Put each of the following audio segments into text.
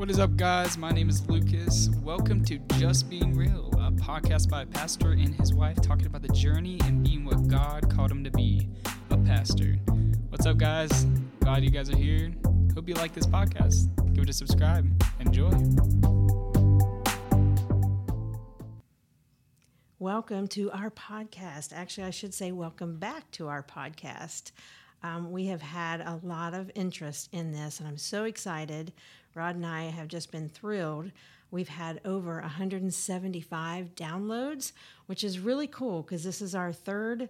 What is up, guys? My name is Lucas. Welcome to Just Being Real, a podcast by a pastor and his wife talking about the journey and being what God called him to be a pastor. What's up, guys? Glad you guys are here. Hope you like this podcast. Give it a subscribe. Enjoy. Welcome to our podcast. Actually, I should say, welcome back to our podcast. Um, we have had a lot of interest in this, and I'm so excited. Rod and I have just been thrilled. We've had over 175 downloads, which is really cool because this is our third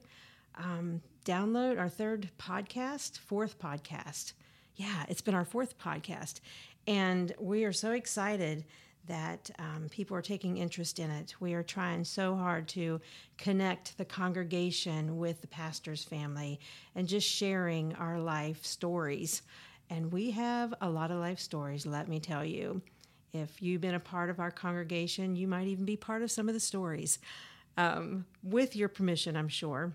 um, download, our third podcast, fourth podcast. Yeah, it's been our fourth podcast. And we are so excited that um, people are taking interest in it. We are trying so hard to connect the congregation with the pastor's family and just sharing our life stories. And we have a lot of life stories, let me tell you. If you've been a part of our congregation, you might even be part of some of the stories. Um, with your permission, I'm sure.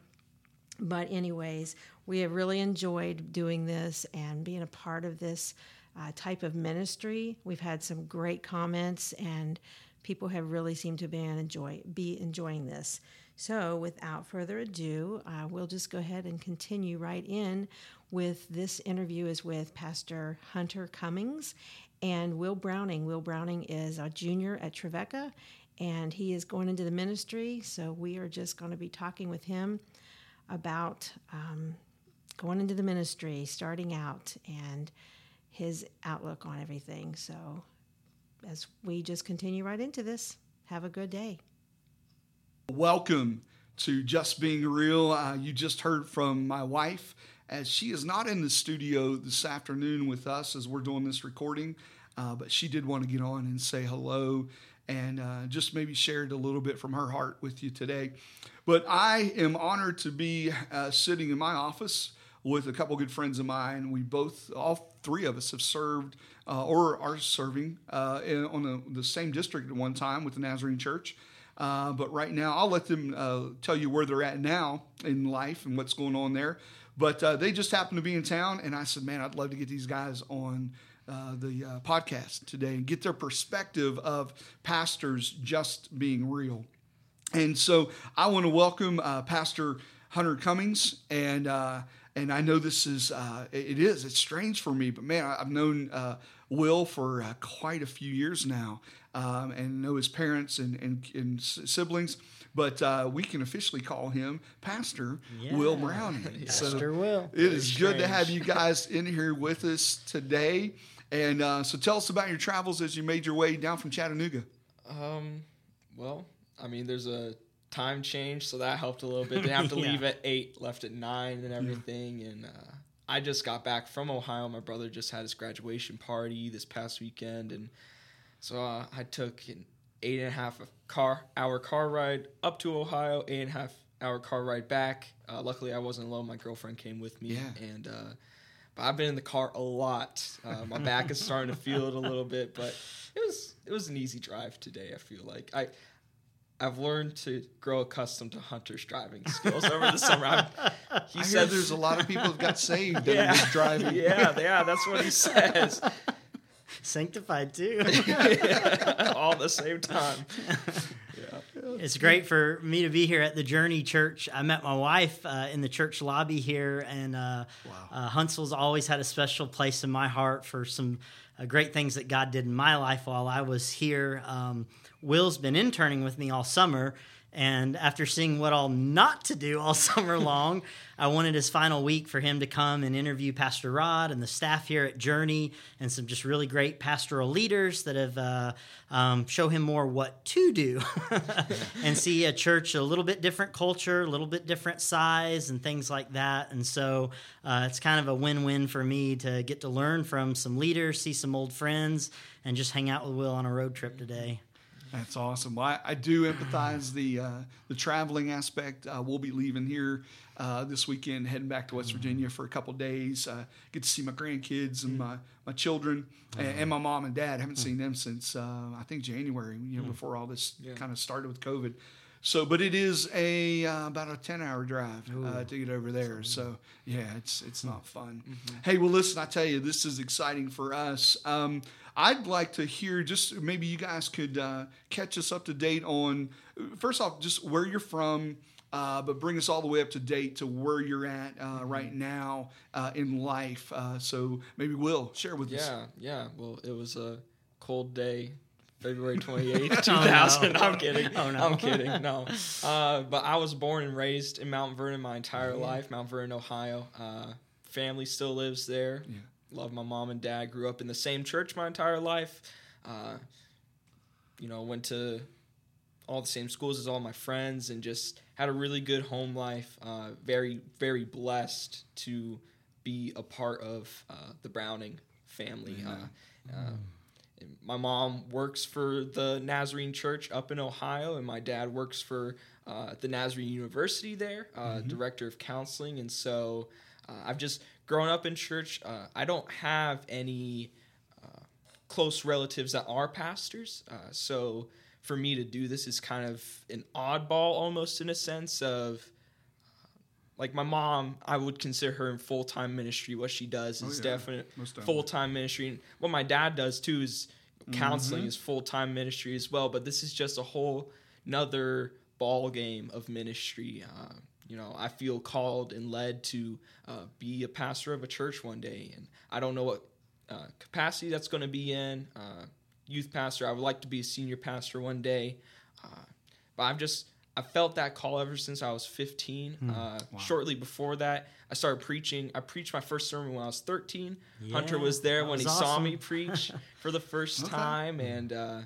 But, anyways, we have really enjoyed doing this and being a part of this uh, type of ministry. We've had some great comments, and people have really seemed to be, enjoy, be enjoying this. So, without further ado, uh, we'll just go ahead and continue right in with this interview is with Pastor Hunter Cummings and Will Browning. Will Browning is a junior at Trevecca, and he is going into the ministry. So, we are just going to be talking with him about um, going into the ministry, starting out, and his outlook on everything. So, as we just continue right into this, have a good day. Welcome to Just Being Real. Uh, you just heard from my wife as she is not in the studio this afternoon with us as we're doing this recording, uh, but she did want to get on and say hello and uh, just maybe shared a little bit from her heart with you today. But I am honored to be uh, sitting in my office with a couple good friends of mine. We both, all three of us, have served uh, or are serving uh, in, on the, the same district at one time with the Nazarene Church. Uh, but right now, I'll let them uh, tell you where they're at now in life and what's going on there. But uh, they just happened to be in town, and I said, "Man, I'd love to get these guys on uh, the uh, podcast today and get their perspective of pastors just being real." And so, I want to welcome uh, Pastor Hunter Cummings, and and I know this is it is it's strange for me, but man, I've known Will for quite a few years now um, and know his parents and, and, and siblings. But uh, we can officially call him Pastor yeah. Will Browning. Pastor so Will. It is strange. good to have you guys in here with us today. And uh, so tell us about your travels as you made your way down from Chattanooga. Um, well, I mean, there's a time change, so that helped a little bit. They have to yeah. leave at eight, left at nine, and everything. Yeah. And uh, I just got back from Ohio. My brother just had his graduation party this past weekend, and so uh, I took an eight and a half car hour car ride up to Ohio, eight and a half hour car ride back. Uh, luckily, I wasn't alone. My girlfriend came with me, yeah. and uh, but I've been in the car a lot. Uh, my back is starting to feel it a little bit, but it was it was an easy drive today. I feel like I. I've learned to grow accustomed to Hunter's driving skills over the summer. I'm, he I said there's a lot of people who got saved yeah, driving. Yeah, yeah, that's what he says sanctified too. All at the same time. Yeah. It's great for me to be here at the Journey Church. I met my wife uh, in the church lobby here, and uh, wow. uh, Huntsville's always had a special place in my heart for some uh, great things that God did in my life while I was here. Um, Will's been interning with me all summer, and after seeing what all not to do all summer long, I wanted his final week for him to come and interview Pastor Rod and the staff here at Journey and some just really great pastoral leaders that have uh, um, show him more what to do and see a church a little bit different culture, a little bit different size, and things like that. And so uh, it's kind of a win win for me to get to learn from some leaders, see some old friends, and just hang out with Will on a road trip today. That's awesome. Well, I, I do empathize the uh, the traveling aspect. Uh, we'll be leaving here uh, this weekend, heading back to West mm-hmm. Virginia for a couple days. Uh, get to see my grandkids and my, my children and, and, my mom and dad. I haven't seen them since uh, I think January. You know, mm. before all this yeah. kind of started with COVID. So, but it is a uh, about a ten hour drive uh, to get over there. So, yeah, it's it's not fun. Mm-hmm. Hey, well, listen, I tell you, this is exciting for us. Um, I'd like to hear just maybe you guys could uh, catch us up to date on first off just where you're from. Uh, but bring us all the way up to date to where you're at uh, Mm-hmm. right now uh, in life. Uh, so maybe we'll share with us. Yeah, yeah. Well, it was a cold day, February 28th, 2000. I'm kidding. Oh, no. I'm kidding. No. Uh, but I was born and raised in Mount Vernon my entire life, Mount Vernon, Ohio. Uh, family still lives there. Yeah. Love my mom and dad. Grew up in the same church my entire life. Uh, you know, went to all the same schools as all my friends and just had a really good home life. Uh, very, very blessed to be a part of uh, the Browning family. Uh, uh, my mom works for the Nazarene Church up in Ohio, and my dad works for uh, the Nazarene University there, uh, director of counseling. And so uh, I've just grown up in church. Uh, I don't have any uh, close relatives that are pastors. Uh, so for me to do this is kind of an oddball almost in a sense of uh, like my mom, I would consider her in full time ministry. What she does Oh, is yeah. definite definitely. full time ministry. And what my dad does too is counseling is full time ministry as well. But this is just a whole another ball game of ministry. Uh, you know, I feel called and led to uh, be a pastor of a church one day, and I don't know what uh, capacity that's going to be in. Uh, youth pastor, I would like to be a senior pastor one day, uh, but I've just I felt that call ever since I was 15. Uh, Shortly before that, I started preaching. I preached my first sermon when I was 13. Hunter was there when he was saw me preach for the first Okay. time, and uh,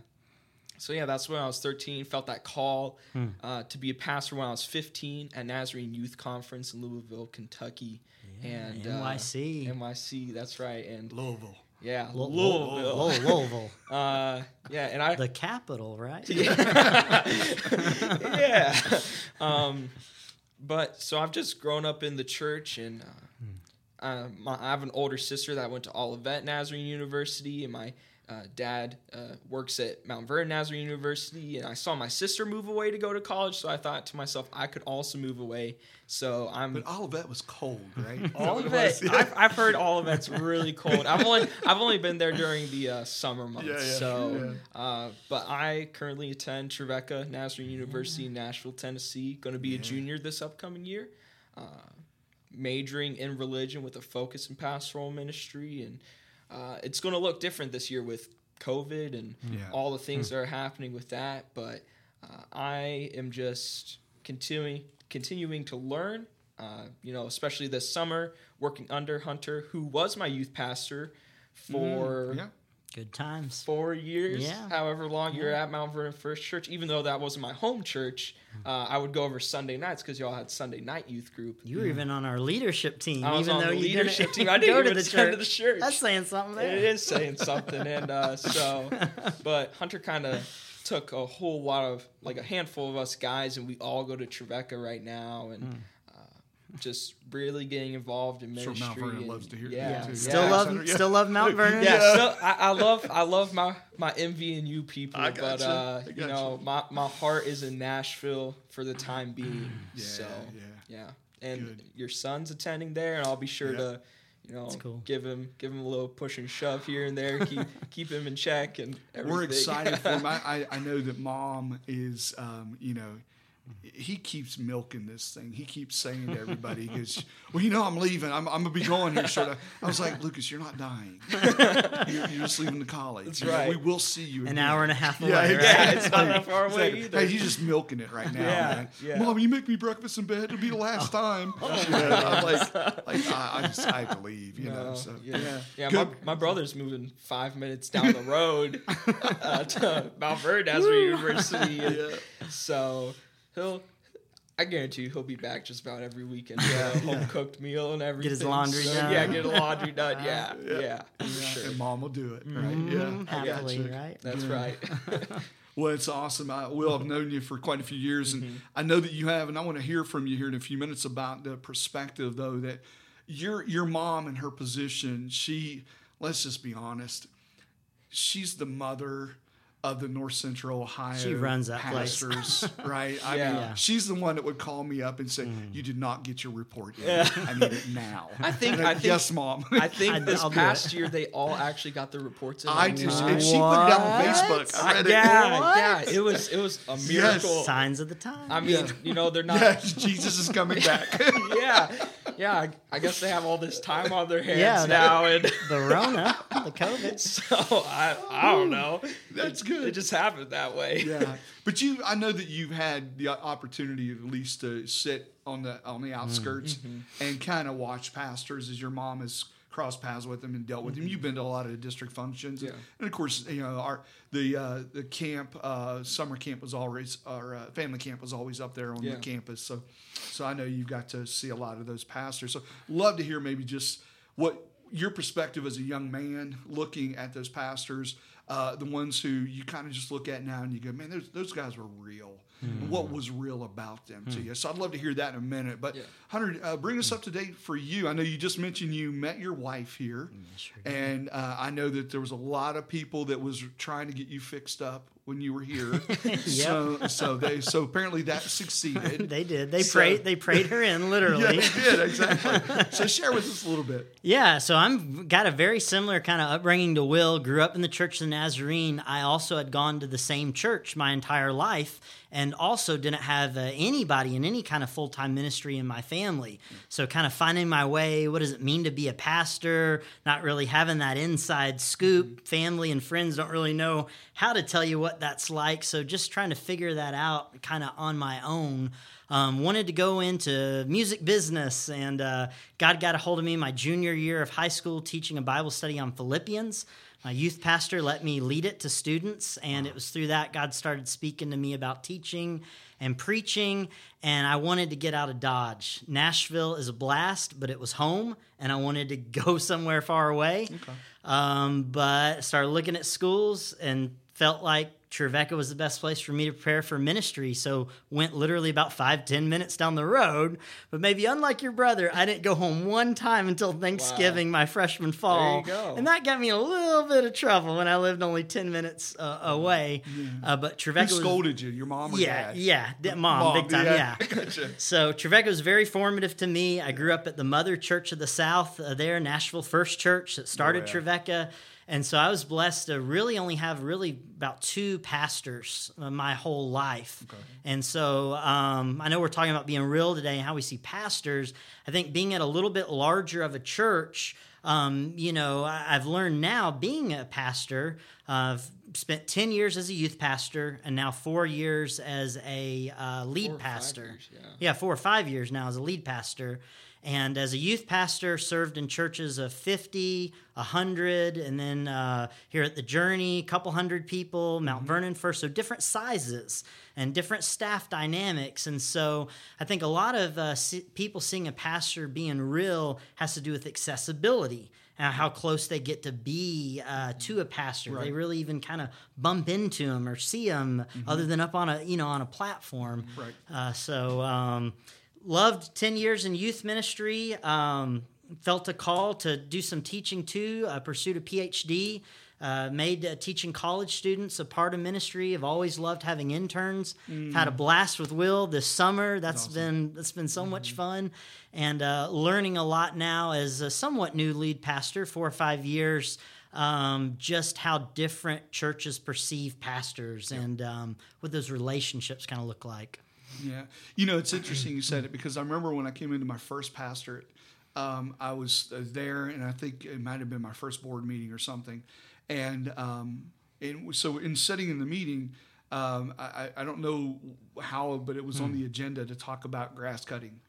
so yeah, that's when I was 13. Felt that call Hmm. uh, to be a pastor when I was 15 at Nazarene Youth Conference in Louisville, Kentucky. and uh, NYC. NYC, that's right. And Louisville. yeah, Lo- Louisville. Lo- Louisville, Uh, yeah, and I the capital, right? yeah. Um, but so I've just grown up in the church, and uh, uh, my, I have an older sister that went to Olivet Nazarene University, and my uh, dad uh, works at Mount Vernon Nazarene University. And I saw my sister move away to go to college, so I thought to myself I could also move away. So I'm But Olivet was cold, right? Is that all of it it. Yeah. I've, I've heard all of it's really cold. I've only I've only been there during the uh, summer months. Yeah, yeah, so, uh, but I currently attend Trevecca Nazarene University in Nashville, Tennessee. Going to be a junior this upcoming year. Uh, majoring in religion with a focus in pastoral ministry, and uh, it's going to look different this year with COVID and Yeah. all the things that are happening with that. But uh, I am just continuing continuing to learn. Uh, you know, especially this summer, working under Hunter, who was my youth pastor for yeah. Good times. four years, Yeah. however long you're at Mount Vernon First Church. Even though that wasn't my home church, uh, I would go over Sunday nights because y'all had Sunday night youth group. You were even on our leadership team, I was even on though the leadership team. I didn't go even to the church. to the church. That's saying something there. It is saying something, and uh, so, but Hunter kind of took a whole lot of like a handful of us guys, and we all go to Trevecca right now, and uh, just really getting involved in That's what ministry. Mount Vernon and- loves to hear. Yeah, too. yeah. Still Yeah. love, Yeah. still love Mount Vernon. yeah, so I, I love I love my my MVNU people, I but gotcha. uh, I you know gotcha. my my heart is in Nashville for the time being. Yeah, so yeah. yeah, and Good. your son's attending there, and I'll be sure Yeah. to. You know, cool. give him give him a little push and shove here and there, keep keep him in check, and everything. We're excited for him. I, I, I know that mom is, um, you know, he keeps milking this thing. He keeps saying to everybody, he goes, Well, you know, I'm leaving. I'm, I'm going to be going here. Sort of. I was like, Lucas, you're not dying. You're, you're just leaving the college. That's You know, we will see you. In an again." hour and a half away, Yeah, right? yeah, it's not that far away Exactly. either. Hey, he's just milking it right now, Yeah, man. yeah. Mom, you make me breakfast in bed. It'll be the last time. Yeah, I'm like, like I, I just I have to leave, you know. So yeah, yeah. My, my brother's moving five minutes down the road uh, to Mount Vernon Nazarene University, and Yeah. so he'll. I guarantee you he'll be back just about every weekend. Yeah, home cooked meal and everything. Get his laundry So, done. Yeah, get his laundry done. Yeah, yeah, for sure. And mom will do it, right? Mhm, Yeah, I happily, gotcha. right? That's right. Well, it's awesome. I will have known you for quite a few years, and Mm-hmm. I know that you have. And I want to hear from you here in a few minutes about the perspective, though, that your your mom and her position, she let's just be honest, she's the mother of the North Central Ohio She runs that place. right? I Yeah. mean, Yeah. she's the one that would call me up and say, Mm. "You did not get your report yet. I need it now." I think- And I think- yes, mom. I think I'd- this I'll past year they all actually got their reports in. I just time. and she put it up on Facebook. I read it. yeah, What? yeah. It was it was a miracle. Signs of the time. I mean, you know, they're not. Yes, Jesus is coming back. yeah, yeah. I, I guess they have all this time on their hands Yeah, now, and the Rona, the COVID. so I I don't know. That's It- good. It just happened that way. yeah, but you, I know that you've had the opportunity at least to sit on the on the mm. outskirts mm-hmm. and kind of watch pastors as your mom has crossed paths with them and dealt with them. You've been to a lot of district functions, Yeah. and of course, you know our the uh, the camp uh, summer camp was always our uh, family camp was always up there on Yeah. the campus. So, so I know you've got to see a lot of those pastors. So, love to hear maybe just what your perspective as a young man looking at those pastors, uh, the ones who you kind of just look at now and you go, man, those, those guys were real. What was real about them to you? So I'd love to hear that in a minute. But Yeah. Hunter, uh, bring us up to date for you. I know you just mentioned you met your wife here, and uh, I know that there was a lot of people that was trying to get you fixed up when you were here. So, so they so apparently that succeeded. They did. They So- prayed. They prayed her in, literally. yeah, they did exactly. so share with us a little bit. Yeah, so I'm got a very similar kind of upbringing to Will. Grew up in the Church of the Nazarene. I also had gone to the same church my entire life, and also didn't have uh, anybody in any kind of full time ministry in my family. So kind of finding my way. What does it mean to be a pastor? Not really having that inside scoop. Family and friends don't really know how to tell you what that's like. So just trying to figure that out, kind of on my own. Um, wanted to go into music business, and uh, God got a hold of me my junior year of high school teaching a Bible study on Philippians. My youth pastor let me lead it to students, and it was through that God started speaking to me about teaching and preaching. And I wanted to get out of Dodge. Nashville is a blast, but it was home, and I wanted to go somewhere far away. Um, but started looking at schools and felt like Trevecca was the best place for me to prepare for ministry. So went literally about five, ten minutes down the road. But maybe unlike your brother, I didn't go home one time until Thanksgiving my freshman fall. go. And that got me a little bit of trouble when I lived only 10 minutes uh, away. Uh, but Who Trevecca was scolded you? Your mom or yeah, dad? yeah, d- mom, big time, yeah. Gotcha. So Trevecca was very formative to me. I grew up at the Mother Church of the South uh, there, Nashville First Church that started yeah. Trevecca. And so I was blessed to really only have really about two pastors uh, my whole life. And so um, I know we're talking about being real today and how we see pastors. I think being at a little bit larger of a church, um, you know, I've learned now being a pastor. Uh, I've spent 10 years as a youth pastor and now four years as a uh, lead Four or five pastor. years, yeah. yeah, four or five years now as a lead pastor. And as a youth pastor, served in churches of 50, 100, and then uh, here at the Journey, a couple hundred people, Mount Vernon first. So different sizes and different staff dynamics. And so I think a lot of uh, see, people seeing a pastor being real has to do with accessibility. Uh, how close they get to be uh, to a pastor. They really even kind of bump into him or see him, other than up on a you know on a platform. Right. Uh, so um, loved 10 years in youth ministry um, felt a call to do some teaching too uh, pursued a phd uh, made uh, teaching college students a part of ministry. Have always loved having interns. Had a blast with will this summer. That's been that's been so much fun. And uh, learning a lot now as a somewhat new lead pastor four or five years um, just how different churches perceive pastors and um, what those relationships kind of look like Yeah. You know, it's interesting you said it because I remember when I came into my first pastorate, um, I was uh, there, and I think it might have been my first board meeting or something. And, um, and so in sitting in the meeting, um, I, I don't know how, but it was on the agenda to talk about grass cutting.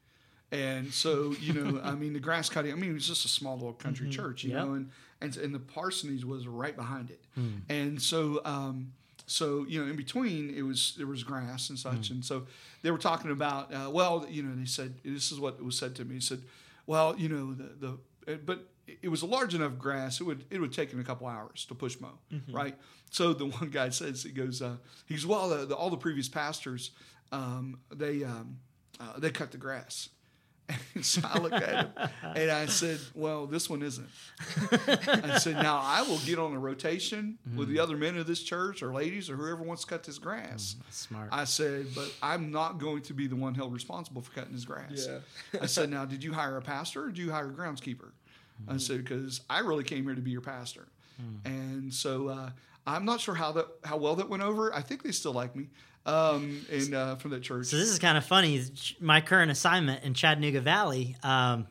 And so, you know, I mean, the grass cutting, I mean, it was just a small little country church, you Yep. know, and, and, and the parsonage was right behind it. And so, um, so, you know, in between it was, there was grass and such. And so they were talking about, uh, well, you know, they said, this is what was said to me. He said, well, you know, the, the, but it was a large enough grass. It would, it would take him a couple hours to push mow. Right. So the one guy says, he goes, uh, he goes, well, the, the, all the previous pastors, um, they, um, uh, they cut the grass. And so I looked at him and I said, Well, this one isn't. I said, Now I will get on a rotation with the mm-hmm. other men of this church or ladies or whoever wants to cut this grass. Mm-hmm. Smart. I said, But I'm not going to be the one held responsible for cutting his grass. Yeah. I said, Now, did you hire a pastor or do you hire a groundskeeper? I mm-hmm. said, Because I really came here to be your pastor. Mm. And so uh, I'm not sure how that how well that went over. I think they still like me um, in uh, from the church. So this is kind of funny. My current assignment in Chattanooga Valley, um,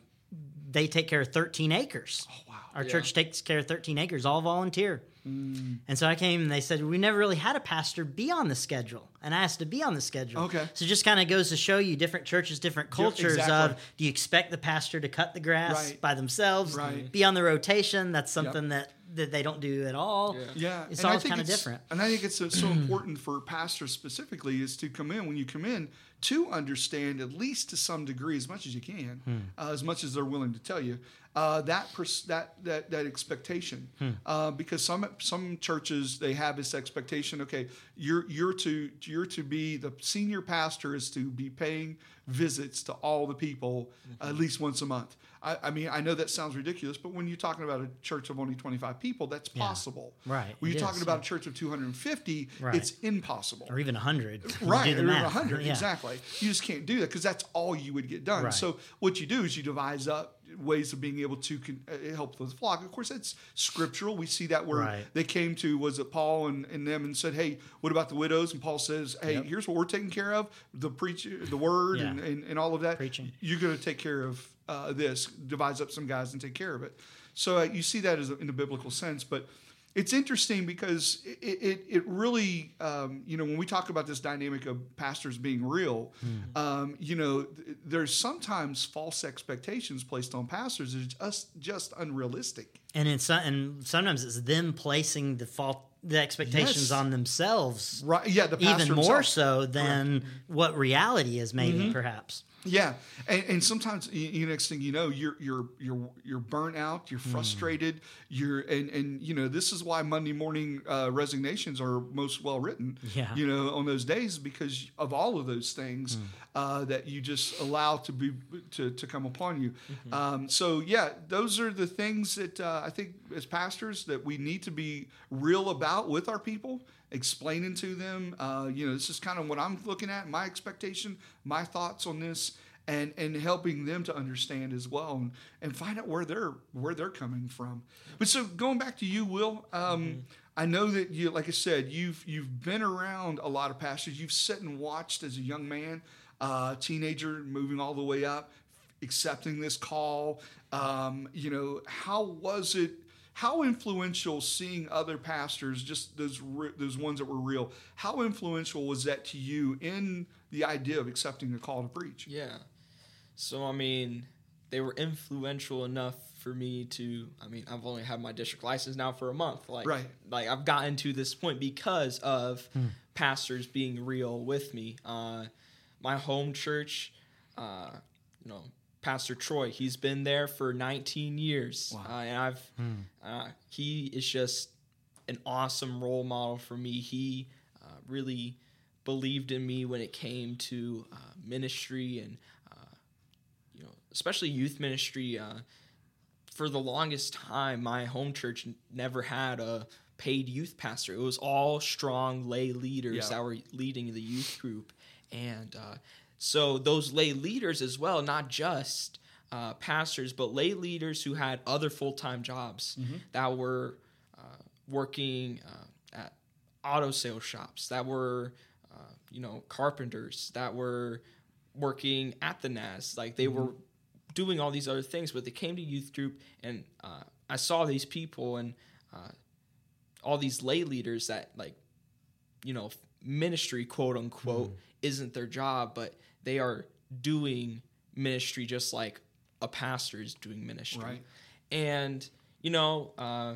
they take care of 13 acres. Oh, wow. Our Yeah. church takes care of 13 acres, all volunteer. And so I came and they said, We never really had a pastor be on the schedule. And I asked to be on the schedule. Okay. So it just kind of goes to show you different churches, different cultures exactly. of do you expect the pastor to cut the grass Right. by themselves, Right. be on the rotation? That's something that, that they don't do at all. Yeah. Yeah, It's and I always kinda different. And I think it's so, so important for pastors specifically is to come in when you come in to understand at least to some degree as much as you can, Hmm. uh, as much as they're willing to tell you uh, that pers- that that that expectation. Hmm. Uh, because some some churches they have this expectation. Okay, you're you're to you're to be the senior pastor is to be paying visits to all the people Mm-hmm. at least once a month. I, I mean, I know that sounds ridiculous, but when you're talking about a church of only 25 people, that's possible. Right, When you're talking is, about yeah. a church of 250, Right. it's impossible. Or even 100. Right, or math. 100, Yeah. exactly. You just can't do that because that's all you would get done. Right. So what you do is you devise up ways of being able to con- uh, help the flock. Of course, that's scriptural. We see that where Right. they came to was it Paul and, and them and said, "Hey, what about the widows?" And Paul says, "Hey, Yep. here's what we're taking care of: the preach, the word, Yeah. and, and, and all of that. Preaching. You're going to take care of uh, this. Devise up some guys and take care of it." So uh, you see that as a, in a biblical sense, but it's interesting because it, it, it really, um, you know, when we talk about this dynamic of pastors being real, um, you know, th- there's sometimes false expectations placed on pastors that are just, just unrealistic. and it's and sometimes it's them placing the fault the expectations Yes. on themselves Right? Yeah, the even more himself. so than what reality is maybe Mm-hmm. perhaps Yeah, and, and sometimes you, you next thing you know, you're you're you're you're burnt out, you're Hmm. frustrated, you're and and you know this is why Monday morning uh, resignations are most well written. Yeah. you know on those days because of all of those things Hmm. uh, that you just allow to be to to come upon you. Mm-hmm. Um, so yeah, those are the things that uh, I think as pastors that we need to be real about with our people explaining to them uh, you know this is kind of what i'm looking at my expectation my thoughts on this and and helping them to understand as well and, and find out where they're where they're coming from but so going back to you will um, I know that you, like I said, you've you've been around a lot of pastors. You've sat and watched as a young man, uh, teenager, moving all the way up, accepting this call. Um, you know, how was it? How influential seeing other pastors, just those re- those ones that were real, how influential was that to you in the idea of accepting the call to preach? Yeah. So I mean, they were influential enough for me to. I mean, I've only had my district license now for a month. Like, Right. Like I've gotten to this point because of pastors being real with me. Uh, my home church, uh, you know, Pastor Troy, he's been there for 19 years, uh, and I've. Uh, he is just an awesome role model for me. He uh, really believed in me when it came to uh, ministry and uh, you know especially youth ministry. Uh, for the longest time, my home church n- never had a paid youth pastor. It was all strong lay leaders Yeah. that were leading the youth group, and uh, so those lay leaders as well, not just uh, pastors, but lay leaders who had other full time jobs that were uh, working uh, at auto sales shops, that were uh, you know carpenters, that were working at the NAS, like they were doing all these other things, but they came to youth group and uh, I saw these people and uh, all these lay leaders that like, you know, ministry quote unquote isn't their job, but they are doing ministry just like a pastor is doing ministry. Right. And you know, uh,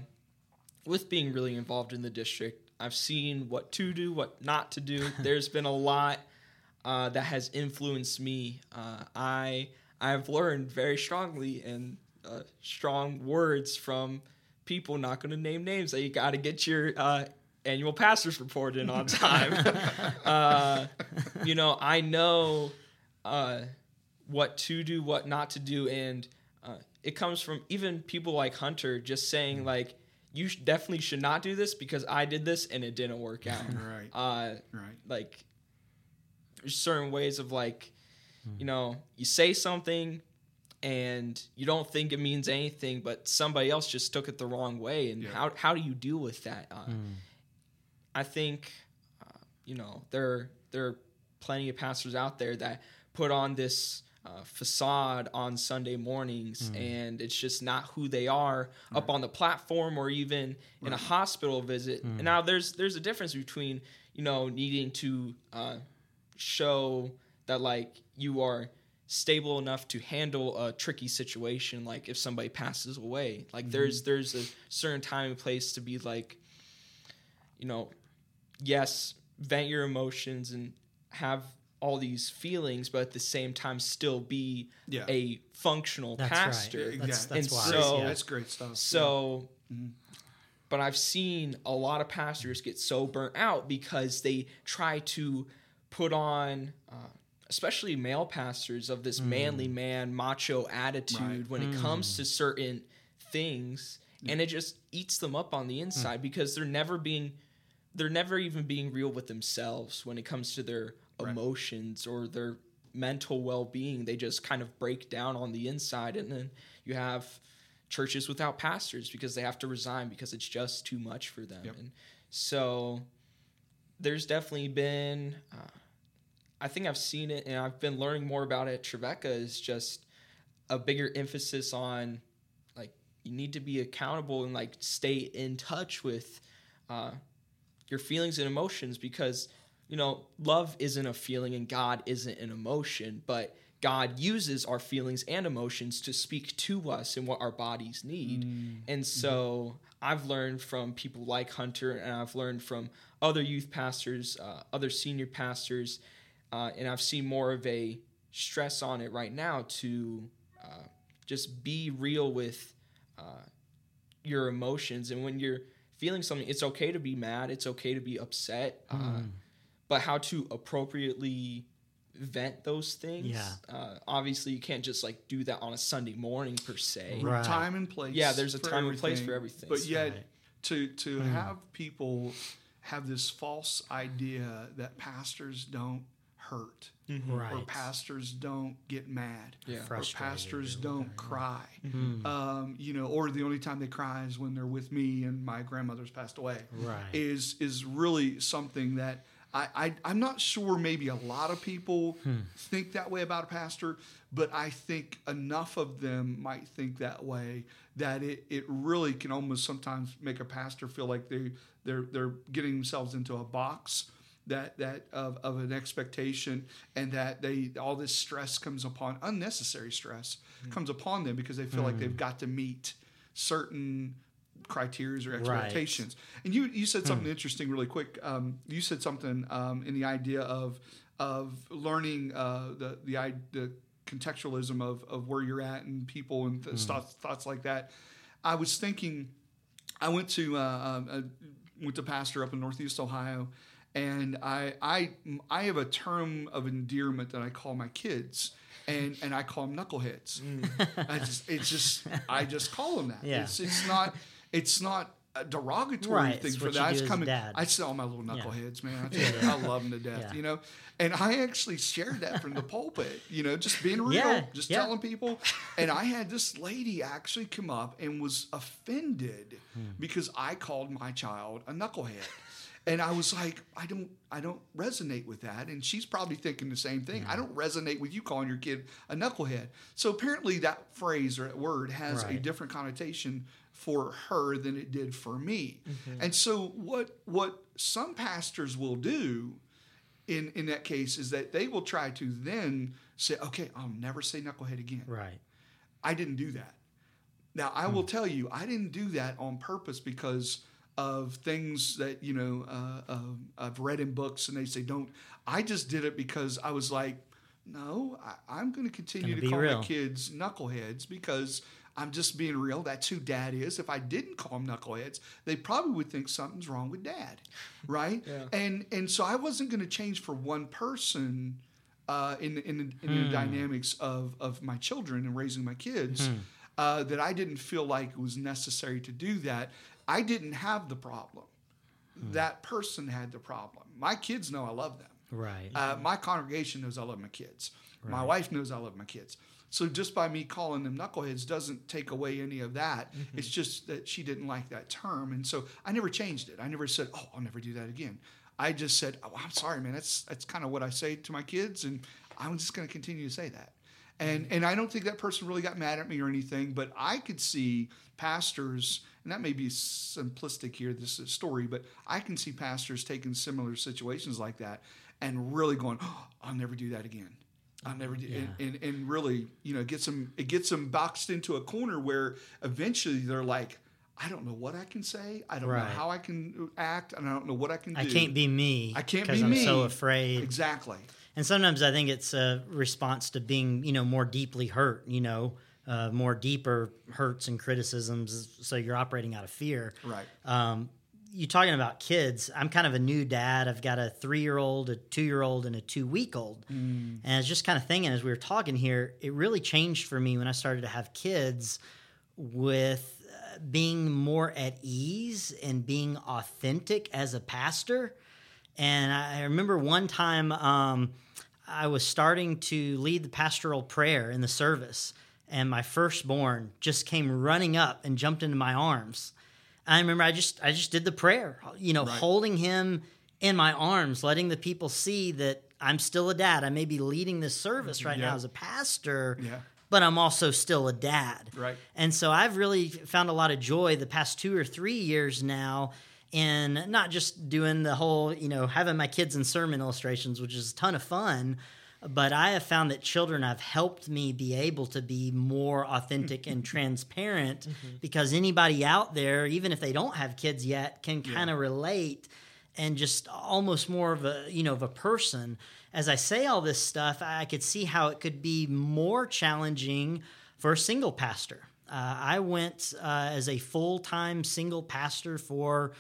with being really involved in the district, I've seen what to do, what not to do. There's been a lot uh, that has influenced me. Uh, I I've learned very strongly and uh, strong words from people. Not going to name names. That you got to get your uh, annual pastors report in on time. uh, you know, I know uh, what to do, what not to do, and uh, it comes from even people like Hunter just saying Mm. like you sh- definitely should not do this because I did this and it didn't work out. Right. Uh, Right. like there's certain ways of like you know you say something and you don't think it means anything but somebody else just took it the wrong way and Yeah. how, how do you deal with that uh, i think uh, you know there there are plenty of pastors out there that put on this uh, facade on sunday mornings and it's just not who they are up on the platform or even in a hospital visit. And now there's there's a difference between you know needing to uh, show that like you are stable enough to handle a tricky situation like if somebody passes away. Like there's there's a certain time and place to be like you know yes vent your emotions and have all these feelings but at the same time still be Yeah. a functional That's pastor Yeah, That's, exactly. that's And wise. so- yeah. That's great stuff. so, mm-hmm. but I've seen a lot of pastors get so burnt out because they try to put on, uh, especially male pastors, of this manly mm. man, macho attitude Right. when it mm. comes to certain things, and it just eats them up on the inside mm. because they're never being, they're never even being real with themselves when it comes to their emotions or their mental well-being. They just kind of break down on the inside and then you have churches without pastors because they have to resign because it's just too much for them. Yep. and so there's definitely been uh, i think i've seen it and i've been learning more about it. Trevecca is just a bigger emphasis on like you need to be accountable and like stay in touch with uh, your feelings and emotions because you know love isn't a feeling and god isn't an emotion but god uses our feelings and emotions to speak to us and what our bodies need. And so i've learned from people like hunter and i've learned from other youth pastors uh, other senior pastors uh, and i've seen more of a stress on it right now to uh, just be real with uh, your emotions. And when you're feeling something it's okay to be mad it's okay to be upset uh, but how to appropriately vent those things Yeah. uh, obviously you can't just like do that on a sunday morning per se Right. Time and place. Yeah, there's a time and place for everything. But yet, Right. to to have people have this false idea that pastors don't hurt, or Right. pastors don't get mad, Yeah. or pastors don't cry. Mm-hmm. Um, you know, or the only time they cry is when they're with me and my grandmother's passed away. Right. Is is really something that. I, I, I'm not sure maybe a lot of people Hmm. think that way about a pastor, but I think enough of them might think that way that it, it really can almost sometimes make a pastor feel like they they're they're getting themselves into a box that that of, of an expectation and that they all this stress comes upon unnecessary stress comes upon them because they feel like they've got to meet certain criteria or Right. expectations. And you you said something interesting really quick. Um, you said something um, in the idea of of learning uh, the the the contextualism of of where you're at and people and th- thoughts thoughts like that. I was thinking. I went to uh, um, uh, went to pastor up in Northeast Ohio, and I I I have a term of endearment that I call my kids, and and I call them knuckleheads. I just it's just I just call them that. Yeah. It's it's not it's not a derogatory Right, thing for that. I do just come a dad. I all my little knuckleheads, man. I, you, Yeah. I love them to death, Yeah. you know. And I actually shared that from the pulpit, you know, just being real, Yeah, just yeah. telling people. And I had this lady actually come up and was offended Hmm. because I called my child a knucklehead. And I was like, I don't, I don't resonate with that. And she's probably thinking the same thing. I don't resonate with you calling your kid a knucklehead. So apparently, that phrase or that word has a different connotation for her than it did for me. Mm-hmm. And so, what what some pastors will do in in that case is that they will try to then say, okay, I'll never say knucklehead again. Right. I didn't do that. Now I hmm. will tell you, I didn't do that on purpose because of things that you know uh, uh, I've read in books, and they say don't. I just did it because I was like, no, I, I'm going to continue Gonna call real. my kids knuckleheads because I'm just being real. That's who dad is. If I didn't call them knuckleheads, they probably would think something's wrong with dad, right? Yeah. And and so I wasn't going to change for one person uh, in in, in the dynamics of of my children and raising my kids uh, that I didn't feel like it was necessary to do that. I didn't have the problem. That person had the problem. My kids know I love them. Right. Uh, my congregation knows I love my kids. My wife knows I love my kids. So just by me calling them knuckleheads doesn't take away any of that. It's just that she didn't like that term, and so I never changed it. I never said, "Oh, I'll never do that again." I just said, "Oh, I'm sorry, man. That's that's kind of what I say to my kids, and I'm just going to continue to say that." And and I don't think that person really got mad at me or anything, but I could see pastors, and that may be simplistic here, this is story, but I can see pastors taking similar situations like that and really going, oh, "I'll never do that again." I'll never do, and, and, and really, you know, it gets them it gets them boxed into a corner where eventually they're like, I don't know what I can say, I don't know how I can act, and I don't know what I can do. I can't be me. I can't because be I'm me. so afraid. exactly. And sometimes I think it's a response to being, you know, more deeply hurt, you know, uh, more deeper hurts and criticisms. So you're operating out of fear. Right. Um, you talking about kids. I'm kind of a new dad. I've got a three year old, a two year old, and a two week old. And I was just kind of thinking as we were talking here, it really changed for me when I started to have kids with uh, being more at ease and being authentic as a pastor. And I I remember one time um, I was starting to lead the pastoral prayer in the service, and my firstborn just came running up and jumped into my arms. I remember I just I just did the prayer, you know, holding him in my arms, letting the people see that I'm still a dad. I may be leading this service right Yeah. now as a pastor, Yeah. but I'm also still a dad. Right. And so I've really found a lot of joy the past two or three years now in not just doing the whole, you know, having my kids in sermon illustrations, which is a ton of fun, but I have found that children have helped me be able to be more authentic and transparent because anybody out there, even if they don't have kids yet, can kind of relate and just almost more of a you know of a person. As i say all this stuff i could see how it could be more challenging for a single pastor. Uh, i went uh, as a full-time single pastor for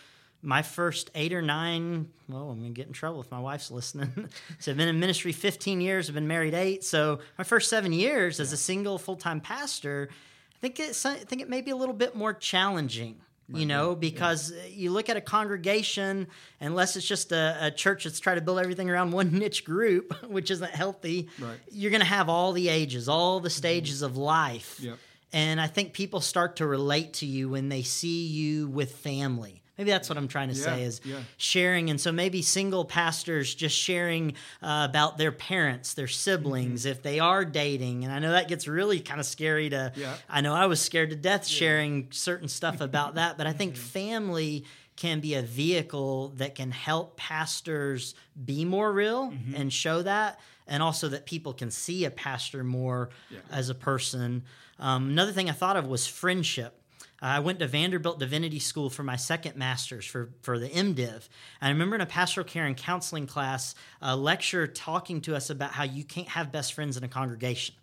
my first eight or nine well i'm going to get in trouble if my wife's listening so i've been in ministry 15 years i've been married eight so my first seven years as a single full-time pastor i think it's i think it may be a little bit more challenging you know, because you look at a congregation, unless it's just a, a church that's trying to build everything around one niche group, which isn't healthy, Right. you're going to have all the ages, all the mm-hmm. stages of life. Yep. And I think people start to relate to you when they see you with family. Maybe that's what I'm trying to say is yeah. sharing. And so maybe single pastors just sharing uh, about their parents, their siblings, Mm-hmm. if they are dating. And I know that gets really kind of scary to, Yeah. I know I was scared to death sharing certain stuff about that, but I think Mm-hmm. family can be a vehicle that can help pastors be more real Mm-hmm. and show that, and also that people can see a pastor more as a person. Um, another thing I thought of was friendship. I went to Vanderbilt Divinity School for my second master's for, for the MDiv. And I remember in a pastoral care and counseling class, a lecturer talking to us about how you can't have best friends in a congregation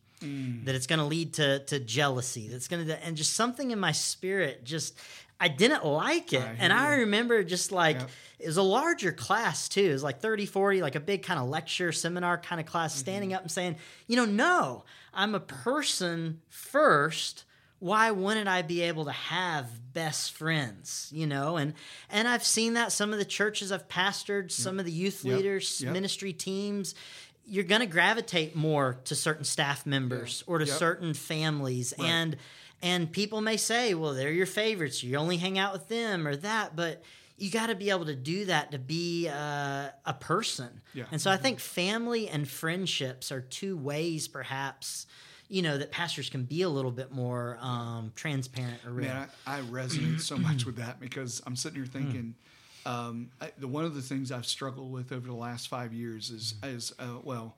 that it's going to lead to to jealousy that's going to and just something in my spirit just i didn't like it I and i remember just like Yep. it was a larger class too it was like 30 40 like a big kind of lecture seminar kind of class Mm-hmm. standing up and saying you know no i'm a person first why wouldn't I be able to have best friends? You know, and and I've seen that some of the churches I've pastored, some of the youth Yep. leaders, Yep. ministry teams, you're going to gravitate more to certain staff members or to Yep. certain families, Right. and and people may say, well, they're your favorites, you only hang out with them or that, but you got to be able to do that to be uh, a person. Yeah. And so I think family and friendships are two ways, perhaps, you know, that pastors can be a little bit more um, transparent or real. Man, I, I resonate so much with that because I'm sitting here thinking, um, I, the one of the things I've struggled with over the last five years is, is uh, well,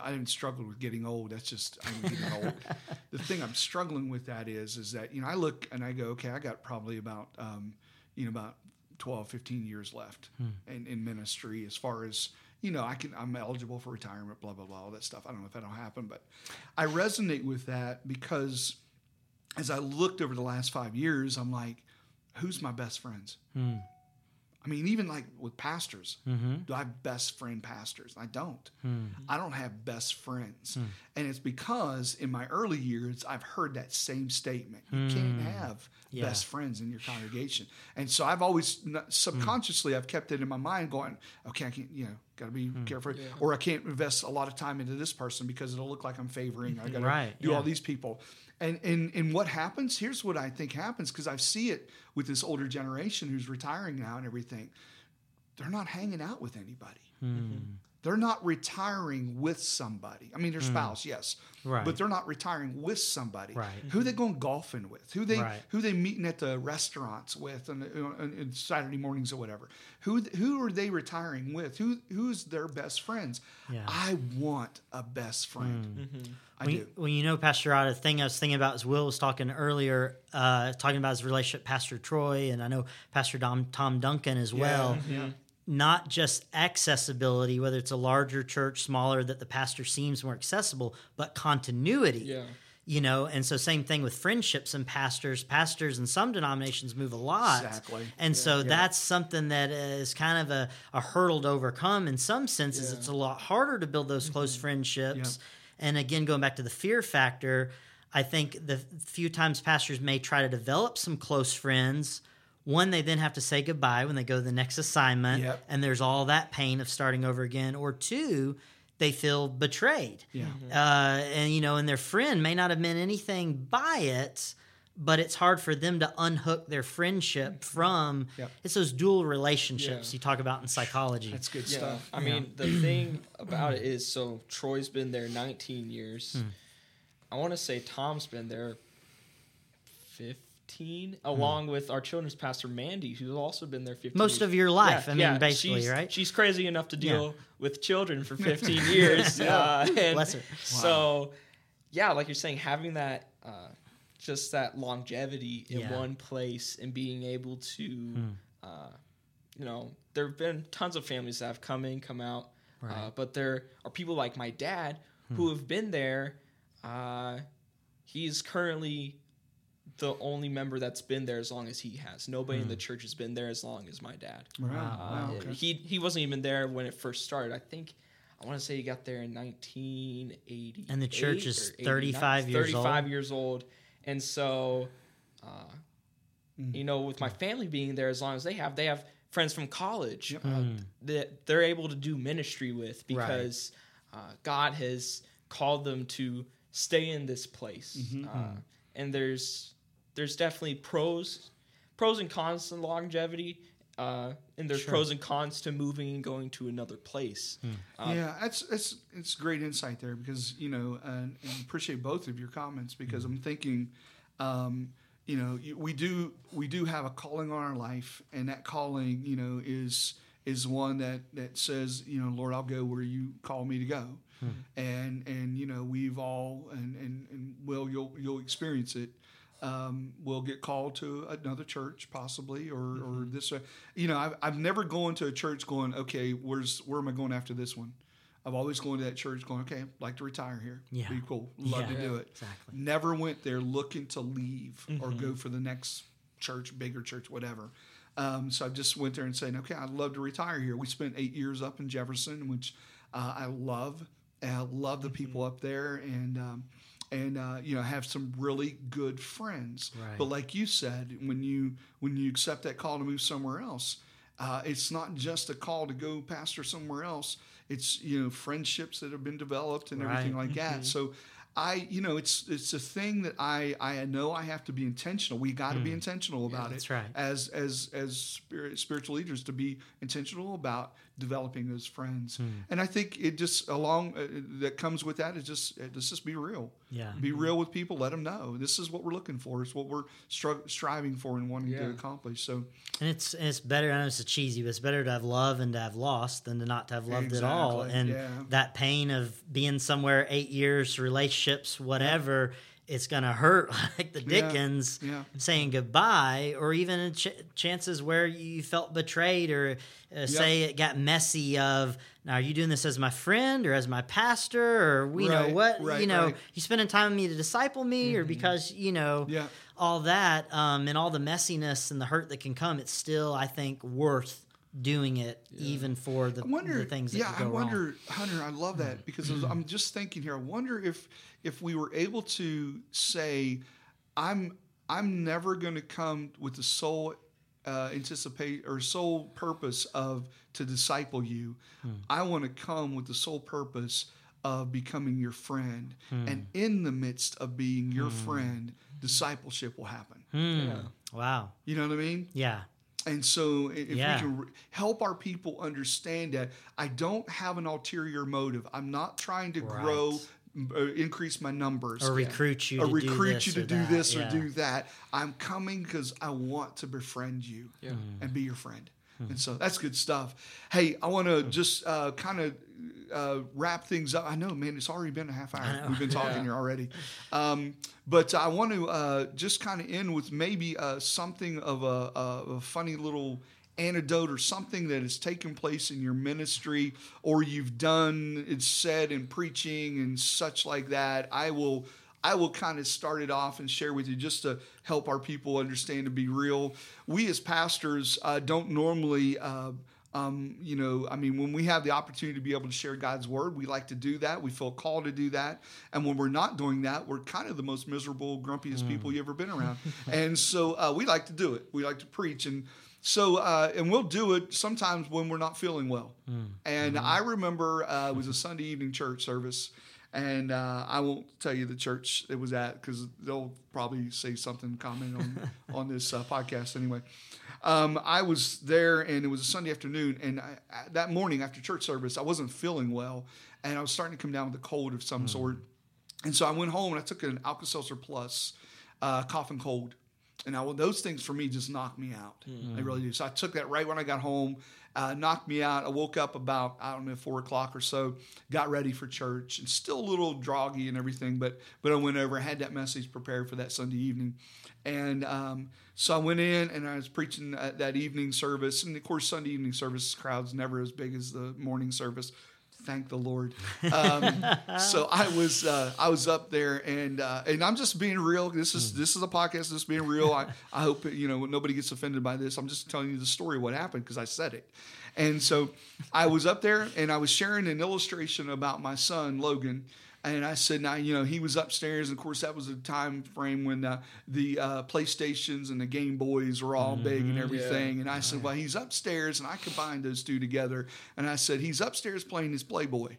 I didn't struggle with getting old. That's just I'm getting old. the thing I'm struggling with that is, is that you know I look and I go, okay, I got probably about, um, you know, about 12, 15 years left in, in ministry as far as you know, I can I'm eligible for retirement, blah blah blah, all that stuff. I don't know if that'll happen, but I resonate with that because as I looked over the last five years, I'm like, who's my best friends? I mean, even like with pastors, Mm-hmm. do I have best friend pastors? I don't. Hmm. I don't have best friends. And it's because in my early years, I've heard that same statement. You can't have Hmm. Yeah. best friends in your congregation. And so I've always, subconsciously, I've kept it in my mind going, okay, I can't, you know, got to be Hmm. careful. Or I can't invest a lot of time into this person because it'll look like I'm favoring. I got to Right, do yeah. all these people. And, and, and what happens, here's what I think happens because I see it with this older generation who's retiring now and everything. They're not hanging out with anybody. Hmm. They're not retiring with somebody. I mean, their mm. spouse, yes. Right. but they're not retiring with somebody. Right. Who they going golfing with? Who they Right. who they meeting at the restaurants with on, on, on Saturday mornings or whatever? Who who are they retiring with? Who who's their best friends? Yeah. I want a best friend. Mm. Mm-hmm. I When, do. when you know Pastor Rod, the thing I was thinking about is Will was talking earlier, uh, talking about his relationship Pastor Troy, and I know Pastor Dom, Tom Duncan as well. Mm-hmm. Not just accessibility, whether it's a larger church, smaller, that the pastor seems more accessible, but continuity. Yeah. You know, and so same thing with friendships and pastors. Pastors in some denominations move a lot. Exactly. And so that's something that is kind of a, a hurdle to overcome in some senses. Yeah. It's a lot harder to build those close mm-hmm. friendships. And again, going back to the fear factor, I think the few times pastors may try to develop some close friends, one, they then have to say goodbye when they go to the next assignment, Yep. and there's all that pain of starting over again. Or two, they feel betrayed. Yeah. Uh, and, you know, and their friend may not have meant anything by it, but it's hard for them to unhook their friendship from Yep. it's those dual relationships Yeah. you talk about in psychology. That's good Yeah, stuff. I mean, the thing about it is, so Troy's been there 19 years. Hmm. I want to say Tom's been there 15, along with our children's pastor Mandy, who's also been there 15. Most years. of your life, I mean, basically, she's, right? She's crazy enough to deal with children for 15 years. uh, Bless her. So, yeah, like you're saying, having that. Uh, just that longevity in Yeah. Hmm. one place and being able to uh, you know, there have been tons of families that have come in, come out, uh, Right. Hmm. but there are people like my dad who have been there. Uh, he's currently the only member that's been there as long as he has. Nobody in the church has been there as long as my dad. Wow. Uh, Wow, okay. He he wasn't even there when it first started. I think I want to say he got there in 1980. And the church is 35 years 35 old? years old, and so. Uh, Mm. you know, with my family being there as long as they have, they have friends from college Yep. uh, Mm. that they're able to do ministry with because uh, God has called them to stay in this place. Mm-hmm. Uh, and there's there's definitely pros pros and cons to longevity. Uh, and there's Sure. pros and cons to moving and going to another place. Uh, yeah, that's that's it's great insight there because you know, and, and appreciate both of your comments because I'm thinking, um, you know, we do we do have a calling on our life, and that calling, you know, is is one that that says, you know, Lord, I'll go where you call me to go, and and you know, we've all and and and will you'll you'll experience it. Um, we'll get called to another church possibly or, or this you know I've, I've never gone to a church going okay where's where am i going after this one? I've always gone to that church going okay I'd like to retire here. Yeah. be cool. Love to do it. Exactly. never went there looking to leave or go for the next church bigger church whatever. Um, so i just went there and saying okay i'd love to retire here. We spent eight years up in jefferson which uh, i love i love the people up there and um, and uh, you know have some really good friends Right. but like you said when you when you accept that call to move somewhere else uh, it's not just a call to go pastor somewhere else it's you know friendships that have been developed and everything Right. like that so i you know it's it's a thing that i i know i have to be intentional we got to be intentional about that's it right. as as as spirit, spiritual leaders to be intentional about developing those friends Hmm. and i think it just along uh, that comes with that is just uh, let's just be real Yeah. be real with people let them know this is what we're looking for it's what we're stri- striving for and wanting to accomplish so And it's and it's better. I know it's a cheesy, but it's better to have love and to have lost than to not to have loved at all. And yeah. that pain of being somewhere eight years, relationships, whatever, it's gonna hurt like the Dickens yeah. saying goodbye, or even ch- chances where you felt betrayed, or uh, say it got messy. Of now, are you doing this as my friend or as my pastor, or we know what right, you know? right. You spending time with me to disciple me, or because you know Yeah. all that um, and all the messiness and the hurt that can come, it's still, I think, worth doing it even for the, I wonder, the things that yeah, could go I wonder, wrong. Hunter. I love that because I was- I'm just thinking here. I wonder if if we were able to say, I'm I'm never going to come with the sole uh, anticipate or sole purpose of to disciple you. Hmm. I want to come with the sole purpose of becoming your friend, Hmm. and in the midst of being your friend, discipleship will happen. Hmm. Wow. You know what I mean? Yeah. And so, if Yeah. we can help our people understand that I don't have an ulterior motive, I'm not trying to grow, Right. m- uh, increase my numbers, Or recruit you or to recruit you to or do this yeah. or do that. I'm coming because I want to befriend you Yeah. and be your friend. Hmm. And so that's good stuff. Hey, I want to just uh, kind of uh, wrap things up. I know, man, it's already been a half hour. We've been talking Yeah. here already. Um, but I want to uh, just kind of end with maybe uh, something of a, a, a funny little anecdote or something that has taken place in your ministry or you've done, it's said in preaching and such like that. I will. I will kind of start it off and share with you just to help our people understand to be real. We as pastors uh, don't normally, uh, um, you know, I mean, when we have the opportunity to be able to share God's word, we like to do that. We feel called to do that. And when we're not doing that, we're kind of the most miserable, grumpiest people you ever been around. and so uh, we like to do it. We like to preach. And so, uh, and we'll do it sometimes when we're not feeling well. And I remember uh, it was a Sunday evening church service and uh, I won't tell you the church it was at because they'll probably say something, comment on on this uh, podcast anyway. Um, I was there, and it was a Sunday afternoon, and I, I- that morning after church service, I wasn't feeling well, and I was starting to come down with a cold of some sort, and so I went home and I took an Alka Seltzer Plus, uh, cough and cold. And I, those things for me just knocked me out. They really do. So I took that right when I got home, uh, knocked me out. I woke up about, I don't know, four o'clock or so, got ready for church and still a little groggy and everything. But, but I went over, I had that message prepared for that Sunday evening. And um, so I went in and I was preaching at that evening service. And of course, Sunday evening service crowd's never as big as the morning service. Thank the Lord. Um, so I was uh, I was up there and uh, and I'm just being real. This is this is a podcast. This is being real. I, I hope you know nobody gets offended by this. I'm just telling you the story of what happened because I said it. And so I was up there and I was sharing an illustration about my son Logan. And I said, now you know he was upstairs. And of course, that was a time frame when uh, the uh, PlayStations and the Game Boys were all big and everything. And I said, well, he's upstairs, and I combined those two together. And I said, he's upstairs playing his Playboy.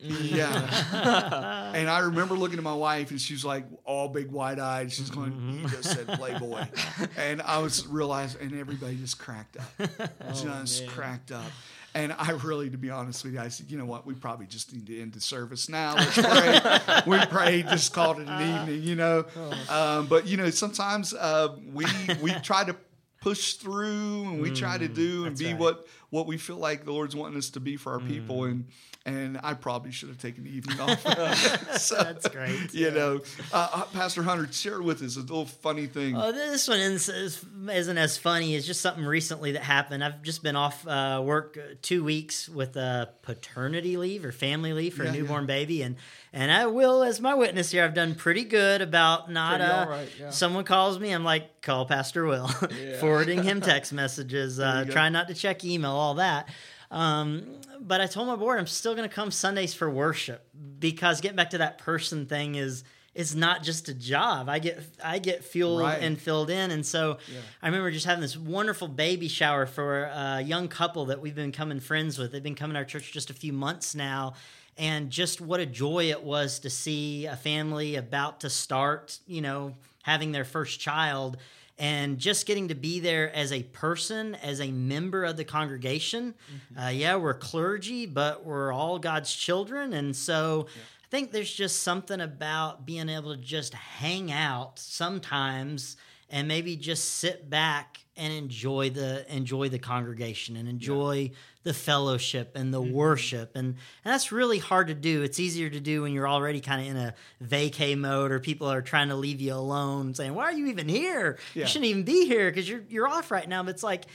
Yeah. and I remember looking at my wife, and she was like all big wide eyed. She's going, "You just said Playboy," and I was realizing, and everybody just cracked up, just cracked up. And I really, to be honest with you, I said, you know what? We probably just need to end the service now. Let's pray. we prayed, just called it an evening, you know. Um, but you know, sometimes uh, we we try to push through and we try to do and be right. what what we feel like the Lord's wanting us to be for our people. And and I probably should have taken the evening off. so, That's great. You know, uh, uh, Pastor Hunter, share with us a little funny thing. Oh, this one is, is, isn't as funny. It's just something recently that happened. I've just been off uh, work uh, two weeks with a paternity leave or family leave for Yeah, a yeah. newborn baby, and and I will, as my witness here, I've done pretty good about not. Uh, all right, yeah. Someone calls me, I'm like, call Pastor Will, Yeah. forwarding him text messages, uh, trying not to check email, all that. Um, but I told my board I'm still going to come Sundays for worship because getting back to that person thing is is not just a job. I get I get fueled Right. and filled in, and so I remember just having this wonderful baby shower for a young couple that we've been becoming friends with. They've been coming to our church just a few months now. And just what a joy it was to see a family about to start, you know, having their first child and just getting to be there as a person, as a member of the congregation. Uh, yeah, we're clergy, but we're all God's children. And so I think there's just something about being able to just hang out sometimes and maybe just sit back and enjoy the enjoy the congregation and enjoy the fellowship and the worship and, and that's really hard to do it's easier to do when you're already kind of in a vacay mode or people are trying to leave you alone saying why are you even here Yeah. you shouldn't even be here because you're you're off right now but it's like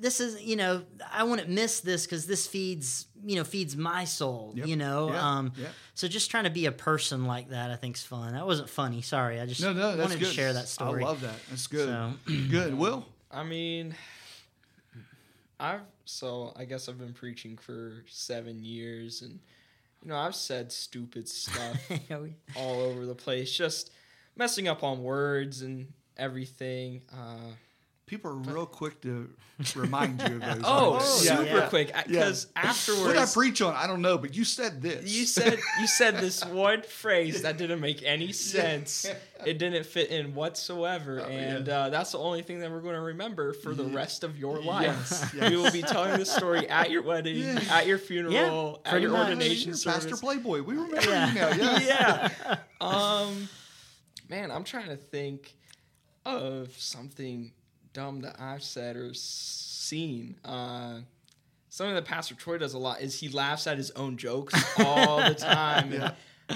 this is you know i wouldn't miss this because this feeds you know feeds my soul Yep. you know Yeah. um Yeah. so just trying to be a person like that i think's fun that wasn't funny sorry i just no, no, wanted good. to share that story I love that. That's good. So- good. Will. I mean, I've so I guess I've been preaching for seven years, and you know I've said stupid stuff all over the place, just messing up on words and everything. Uh, People are real quick to remind you of those. oh, aren't super yeah. quick because afterwards. What did I preach on? I don't know, but you said this. you said you said this one phrase that didn't make any sense. It didn't fit in whatsoever, Oh, and yeah. uh, that's the only thing that we're going to remember for the rest of your life. Yes, yes. We will be telling this story at your wedding, Yeah. at your funeral, Yeah, at pretty your much. ordination You're service. Pastor Playboy. We remember Yeah. you now. Yes. yeah. Um, man, I'm trying to think of something dumb that I've said or s- seen. Uh, something that Pastor Troy does a lot is he laughs at his own jokes all the time. Yeah.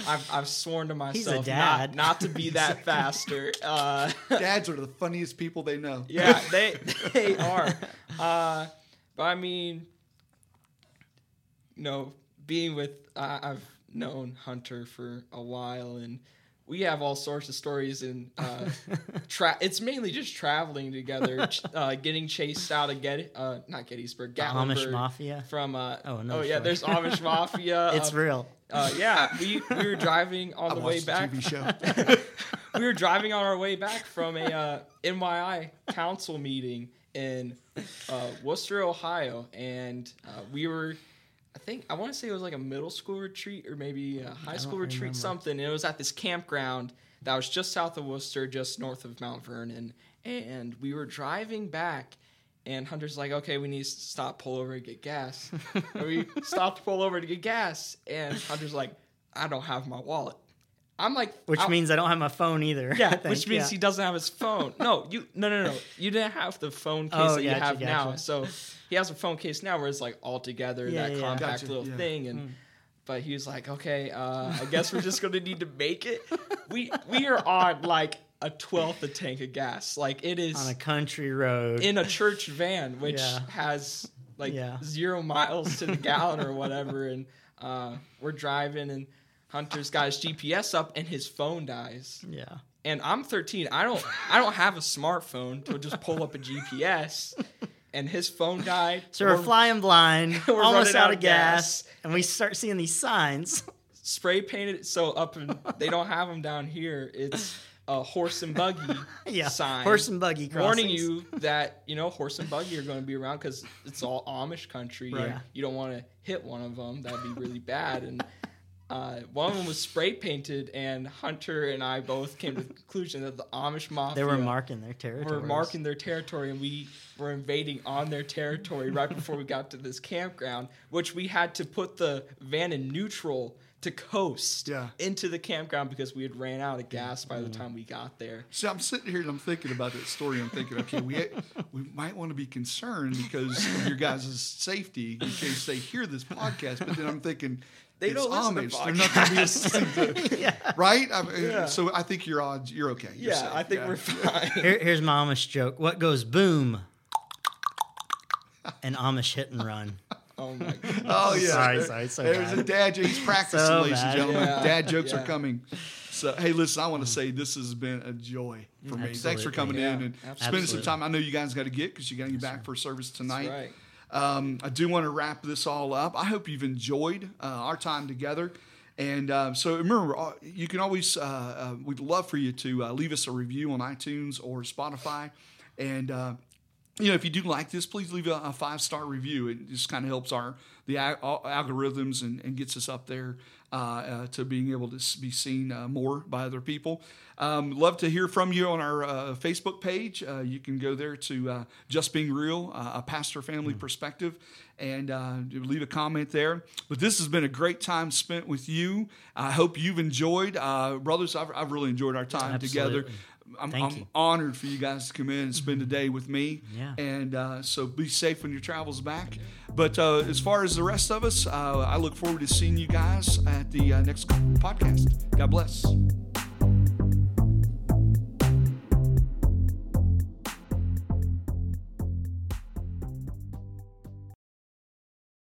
I've, I've sworn to He's a myself not, dad. not to be that faster. Uh, Dads are the funniest people they know. yeah, they they are. Uh, but I mean, you know, being with I I've known Hunter for a while, and we have all sorts of stories. And uh, tra- it's mainly just traveling together, ch- uh, getting chased out of Get uh, not Gettysburg, The Amish Mafia. from uh, Oh, oh, yeah, story. there's Amish Mafia. It's uh, real. uh, yeah, we, we were driving on I the way watched back the TV show. we were driving on our way back from a uh, NYI council meeting in uh, Wooster, Ohio, and uh, we were. I think I want to say it was like a middle school retreat or maybe a high school retreat, remember. something. And it was at this campground that was just south of Wooster, just north of Mount Vernon. And we were driving back, and Hunter's like, "Okay, we need to stop, pull over, and get gas." and we stopped, to pull over to get gas, and Hunter's like, "I don't have my wallet." I'm like, Which I- means I don't have my phone either. Yeah, which means yeah. he doesn't have his phone. No, you no no no. You didn't have the phone case Oh, that you gotcha, have now. So he has a phone case now where it's like all together Yeah, that yeah. compact Gotcha, little yeah. thing and but he was like, "Okay, uh, I guess we're just going to need to make it." We we are on like a twelfth a tank of gas. Like it is on a country road. in a church van, which Yeah. has like Yeah. zero miles to the gallon or whatever. And uh, we're driving, and Hunter's got his GPS up, and his phone dies yeah. and I'm 13. I don't I don't have a smartphone to just pull up a GPS. And his phone died. So we're We're flying blind, We're almost out out of gas, gas. and we start seeing these signs. spray painted. So up in they don't have them down here. It's a horse and buggy yeah, sign. horse and buggy crossings. warning you that you know horse and buggy are going to be around because it's all Amish country. Right. and You don't want to hit one of them. That'd be really bad. And uh, one of them was spray painted, and Hunter and I both came to the conclusion that the Amish mafia They were marking their territory. were marking their territory, and we were invading on their territory right before we got to this campground, which we had to put the van in neutral to coast Yeah. into the campground because we had ran out of gas by the time we got there. See, I'm sitting here and I'm thinking about that story. I'm thinking, okay, we we might want to be concerned because of your guys' safety in case they hear this podcast. But then I'm thinking, They it's don't listen to Amish. They're not going to be listening to, yeah. right? I mean, Yeah. So I think you're odds. You're okay. You're Yeah, safe. I think Yeah. we're fine. Here, here's my Amish joke. What goes boom? An Amish hit and run. oh my god. Oh yeah. Sorry, sorry, so There's bad. a dad joke. He's practicing, So ladies and gentlemen. Yeah. Dad jokes are coming. So hey, listen, I want to say this has been a joy for me. Thanks for Absolutely. coming in Yeah, and spending some time. I know you guys got to get because you got to get back for service tonight. Um, I do want to wrap this all up. I hope you've enjoyed uh, our time together. And uh, so remember, uh, you can always, uh, uh, we'd love for you to uh, leave us a review on iTunes or Spotify. And, you know, if you do like this, please leave a, a five star review. It just kind of helps our the al- al- algorithms and, and gets us up there to being able to be seen uh, more by other people. Um, love to hear from you on our uh, Facebook page. Uh, you can go there to uh, Just Being Real, uh, a pastor family perspective, and uh, leave a comment there. But this has been a great time spent with you. I hope you've enjoyed, uh, brothers. I've, I've really enjoyed our time together. I'm, I'm honored for you guys to come in and spend a day with me. Yeah. And uh, so be safe on your travels back. But uh, as far as the rest of us, uh, I look forward to seeing you guys at the uh, next podcast. God bless.